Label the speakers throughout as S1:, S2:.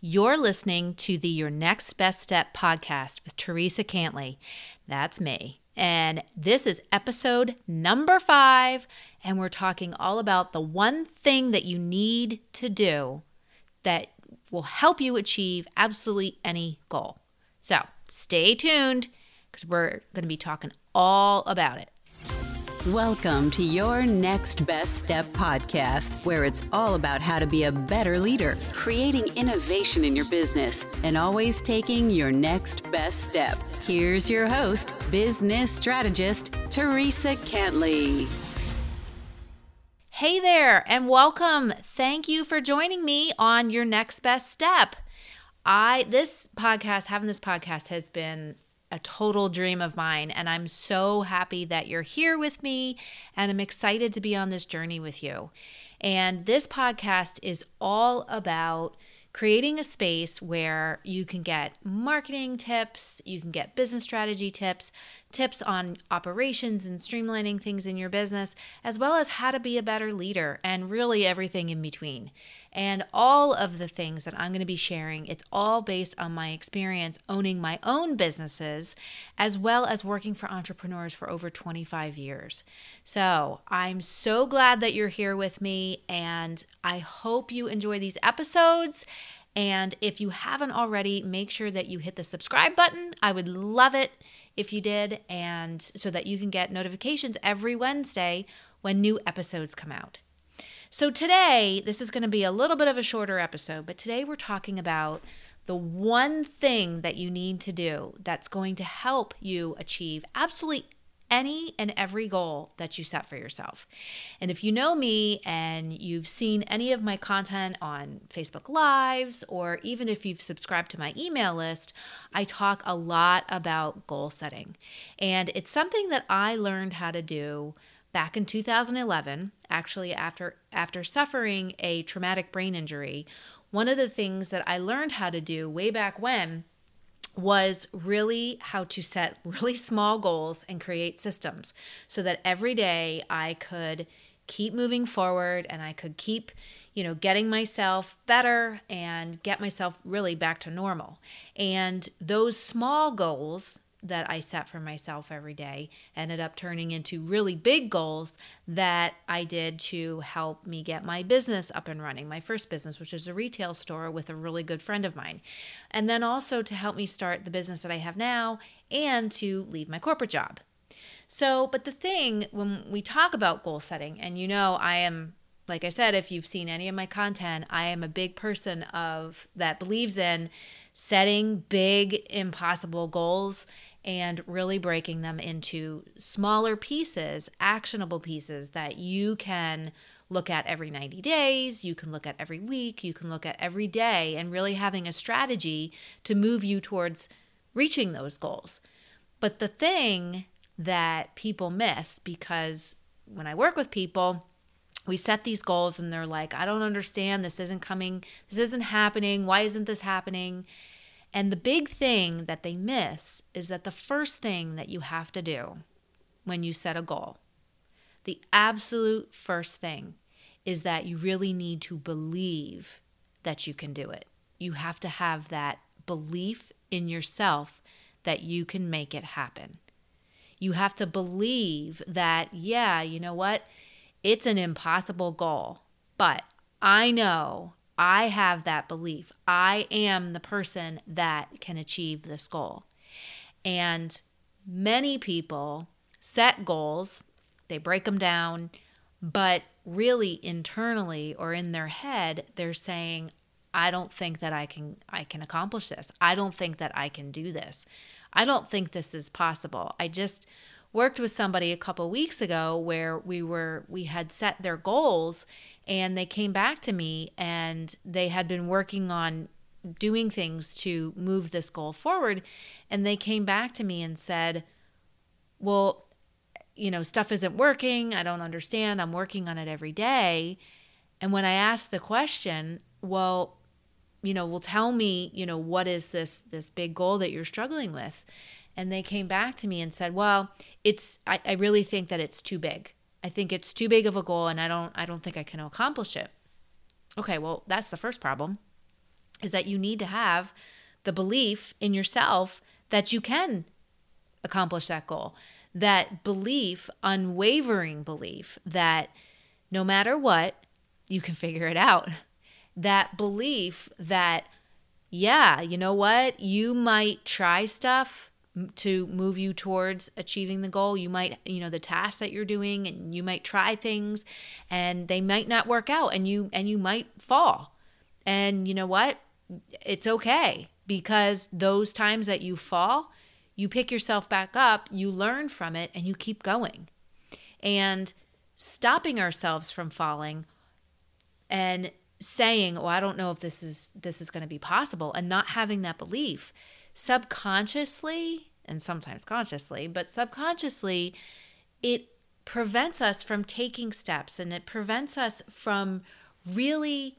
S1: You're listening to the Your Next Best Step podcast with Teresa Cantley. That's me. And this is episode number five. And we're talking all about the one thing that you need to do that will help you achieve absolutely any goal. So stay tuned because we're going to be talking all about it.
S2: Welcome to your Next Best Step podcast, where it's all about how to be a better leader, creating innovation in your business, and always taking your next best step. Here's your host, business strategist, Teresa Cantley.
S1: Hey there, and welcome. Thank you for joining me on your next best step. I this podcast, having this podcast has been a total dream of mine. And I'm so happy that you're here with me. And I'm excited to be on this journey with you. And this podcast is all about creating a space where you can get marketing tips, you can get business strategy tips, tips on operations and streamlining things in your business, as well as how to be a better leader and really everything in between. And all of the things that I'm going to be sharing, it's all based on my experience owning my own businesses as well as working for entrepreneurs for over 25 years. So I'm so glad that you're here with me, and I hope you enjoy these episodes. And if you haven't already, make sure that you hit the subscribe button. I would love it if you did, and so that you can get notifications every Wednesday when new episodes come out. So, today, this is going to be a little bit of a shorter episode, but today we're talking about the one thing that you need to do that's going to help you achieve absolutely any and every goal that you set for yourself. And if you know me and you've seen any of my content on Facebook Lives, or even if you've subscribed to my email list, I talk a lot about goal setting. And it's something that I learned how to do back in 2011 actually after after suffering a traumatic brain injury one of the things that i learned how to do way back when was really how to set really small goals and create systems so that every day i could keep moving forward and i could keep you know getting myself better and get myself really back to normal. And those small goals that I set for myself every day ended up turning into really big goals that I did to help me get my business up and running, my first business, which is a retail store with a really good friend of mine. And then also to help me start the business that I have now and to leave my corporate job. So, but the thing when we talk about goal setting, and you know, I am like I said, if you've seen any of my content, I am a big person of that believes in setting big impossible goals and really breaking them into smaller pieces, actionable pieces that you can look at every 90 days, you can look at every week, you can look at every day, and really having a strategy to move you towards reaching those goals. But the thing that people miss, because when I work with people, we set these goals and they're like, I don't understand. This isn't coming. This isn't happening. Why isn't this happening? And the big thing that they miss is that the first thing that you have to do when you set a goal, the absolute first thing, is that you really need to believe that you can do it. You have to have that belief in yourself that you can make it happen. You have to believe that, yeah, you know what? It's an impossible goal, but I know I have that belief. I am the person that can achieve this goal. And many people set goals, they break them down, but really internally or in their head, they're saying, I don't think that I can I can accomplish this. I don't think that I can do this. I don't think this is possible. I just worked with somebody a couple weeks ago where we were we had set their goals and they came back to me and they had been working on doing things to move this goal forward. And they came back to me and said well you know stuff isn't working. I don't understand. I'm working on it every day. And when i asked the question well you know well tell me you know what is this this big goal that you're struggling with and they came back to me and said well it's I, I really think that it's too big I think it's too big of a goal and I don't I don't think I can accomplish it. Okay, well, that's the first problem. is that you need to have the belief in yourself that you can accomplish that goal. That belief, unwavering belief, that no matter what, you can figure it out. That belief that, yeah, you know what, you might try stuff to move you towards achieving the goal. You might, you know, the tasks that you're doing and you might try things and they might not work out and you and you might fall. And you know what? It's okay because those times that you fall, you pick yourself back up, you learn from it and you keep going. And stopping ourselves from falling and saying, "Oh, I don't know if this is this is going to be possible," and not having that belief subconsciously and sometimes consciously, but subconsciously, it prevents us from taking steps and it prevents us from really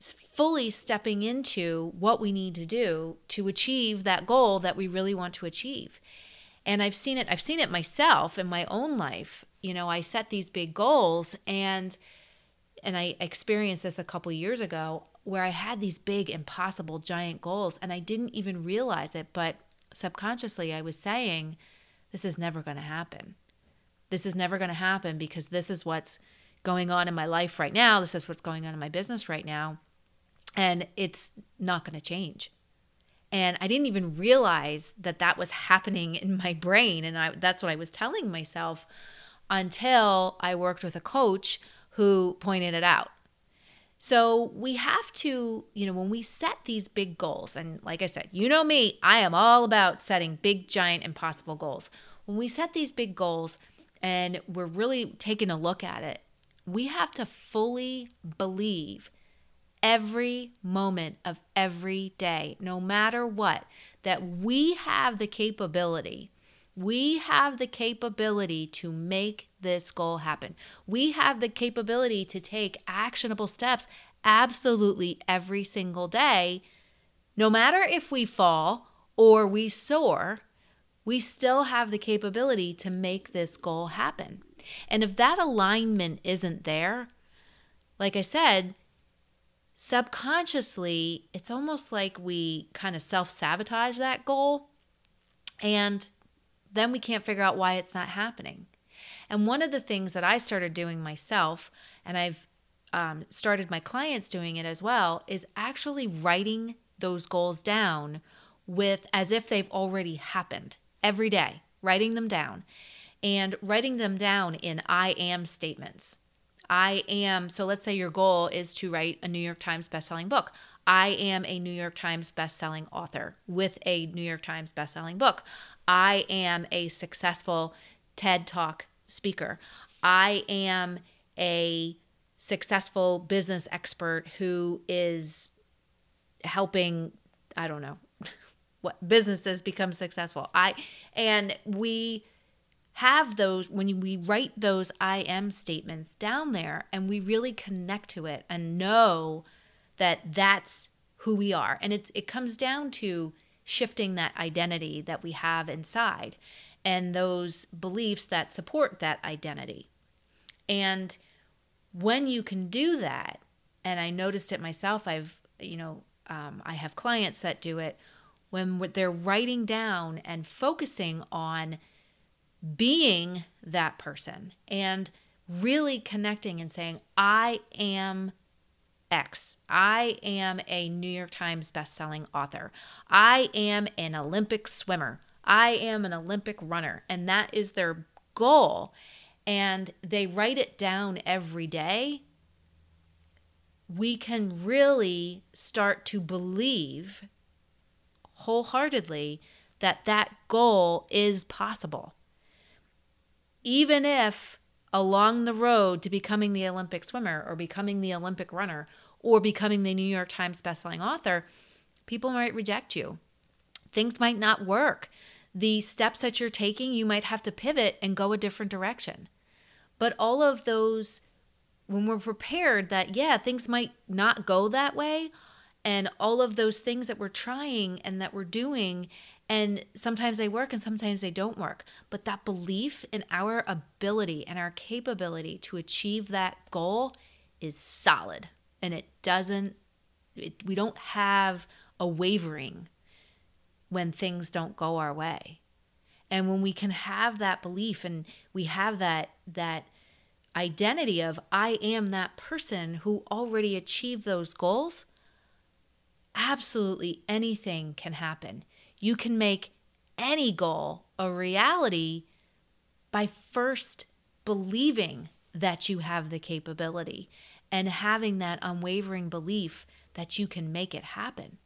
S1: fully stepping into what we need to do to achieve that goal that we really want to achieve. And I've seen it I've seen it myself in my own life. You know, I set these big goals and and I experienced this a couple years ago where I had these big, impossible, giant goals, and I didn't even realize it. But subconsciously, I was saying, This is never going to happen. This is never going to happen because this is what's going on in my life right now. This is what's going on in my business right now. And it's not going to change. And I didn't even realize that that was happening in my brain. And I, that's what I was telling myself until I worked with a coach who pointed it out. So we have to, you know, when we set these big goals, and like I said, you know me, I am all about setting big, giant, impossible goals. When we set these big goals and we're really taking a look at it, we have to fully believe every moment of every day, no matter what, that we have the capability we have the capability to make this goal happen. We have the capability to take actionable steps absolutely every single day. No matter if we fall or we soar, we still have the capability to make this goal happen. And if that alignment isn't there, like I said, subconsciously, it's almost like we kind of self sabotage that goal. And then we can't figure out why it's not happening. And one of the things that I started doing myself, and I've um, started my clients doing it as well, is actually writing those goals down with as if they've already happened every day, writing them down and writing them down in I am statements. I am, so let's say your goal is to write a New York Times bestselling book. I am a New York Times bestselling author with a New York Times bestselling book. I am a successful TED Talk speaker. I am a successful business expert who is helping, I don't know, what businesses become successful. I and we have those when we write those I am statements down there and we really connect to it and know that that's who we are. And it's it comes down to shifting that identity that we have inside and those beliefs that support that identity. And when you can do that, and I noticed it myself, I've, you know, um, I have clients that do it when they're writing down and focusing on being that person and really connecting and saying, I am X. I am a New York Times bestselling author. I am an Olympic swimmer. I am an Olympic runner. And that is their goal. And they write it down every day. We can really start to believe wholeheartedly that that goal is possible. Even if along the road to becoming the Olympic swimmer or becoming the Olympic runner or becoming the New York Times bestselling author, people might reject you. Things might not work. The steps that you're taking, you might have to pivot and go a different direction. But all of those, when we're prepared that, yeah, things might not go that way, and all of those things that we're trying and that we're doing and sometimes they work and sometimes they don't work. But that belief in our ability and our capability to achieve that goal is solid and it doesn't it, we don't have a wavering when things don't go our way. And when we can have that belief and we have that that identity of I am that person who already achieved those goals, absolutely anything can happen. You can make any goal a reality by first believing that you have the capability and having that unwavering belief that you can make it happen.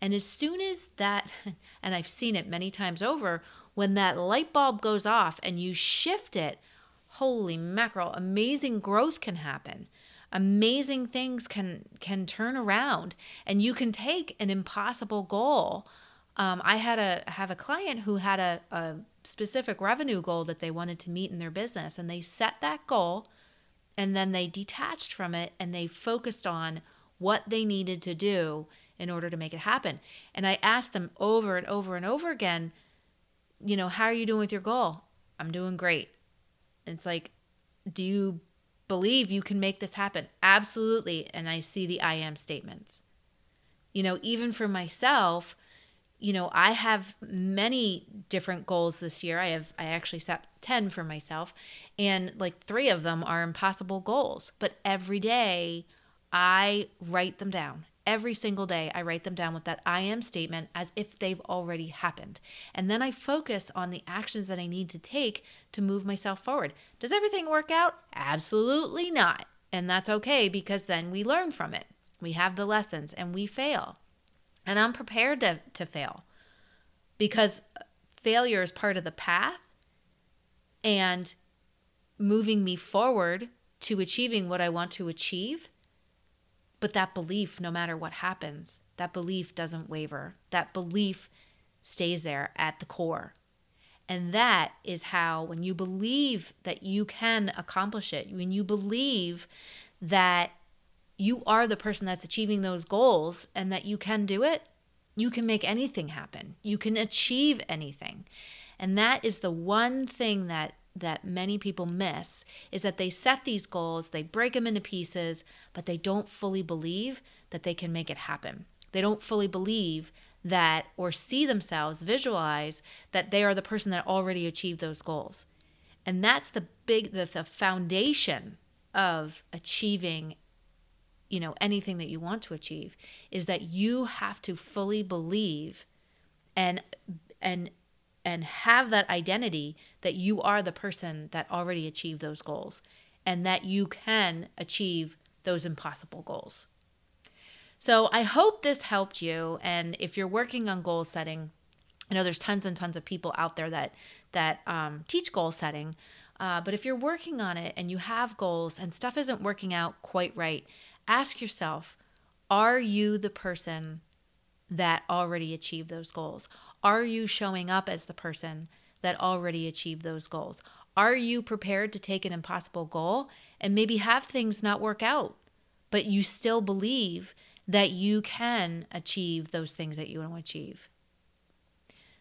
S1: And as soon as that, and I've seen it many times over, when that light bulb goes off and you shift it, holy mackerel, amazing growth can happen. Amazing things can can turn around, and you can take an impossible goal. Um, I had a have a client who had a, a specific revenue goal that they wanted to meet in their business, and they set that goal, and then they detached from it and they focused on what they needed to do in order to make it happen. And I asked them over and over and over again, you know, how are you doing with your goal? I'm doing great. It's like, do you believe you can make this happen? Absolutely. And I see the I am statements. You know, even for myself, you know, I have many different goals this year. I have I actually set 10 for myself and like 3 of them are impossible goals, but every day I write them down every single day I write them down with that I am statement as if they've already happened. And then I focus on the actions that I need to take to move myself forward. Does everything work out? Absolutely not. And that's okay because then we learn from it. We have the lessons and we fail. And I'm prepared to, to fail because failure is part of the path and moving me forward to achieving what I want to achieve but that belief, no matter what happens, that belief doesn't waver. That belief stays there at the core. And that is how, when you believe that you can accomplish it, when you believe that you are the person that's achieving those goals and that you can do it, you can make anything happen. You can achieve anything. And that is the one thing that that many people miss is that they set these goals, they break them into pieces, but they don't fully believe that they can make it happen. They don't fully believe that or see themselves visualize that they are the person that already achieved those goals. And that's the big the, the foundation of achieving you know anything that you want to achieve is that you have to fully believe and and and have that identity that you are the person that already achieved those goals and that you can achieve those impossible goals. So I hope this helped you. And if you're working on goal setting, I know there's tons and tons of people out there that that um, teach goal setting. Uh, but if you're working on it and you have goals and stuff isn't working out quite right, ask yourself: Are you the person that already achieved those goals? Are you showing up as the person that already achieved those goals? Are you prepared to take an impossible goal and maybe have things not work out, but you still believe that you can achieve those things that you want to achieve?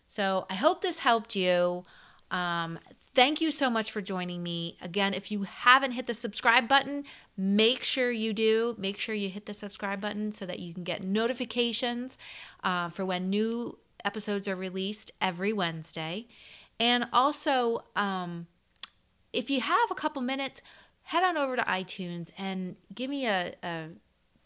S1: So I hope this helped you. Um, thank you so much for joining me. Again, if you haven't hit the subscribe button, make sure you do. Make sure you hit the subscribe button so that you can get notifications uh, for when new episodes are released every Wednesday. And also, um, if you have a couple minutes, head on over to iTunes and give me a, a,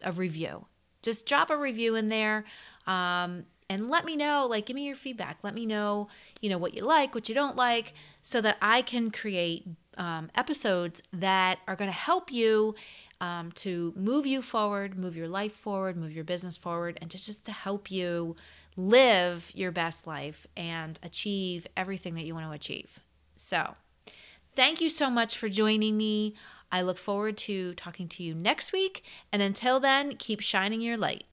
S1: a review. Just drop a review in there. Um, and let me know like give me your feedback let me know you know what you like what you don't like so that i can create um, episodes that are going to help you um, to move you forward move your life forward move your business forward and just, just to help you live your best life and achieve everything that you want to achieve. So, thank you so much for joining me. I look forward to talking to you next week. And until then, keep shining your light.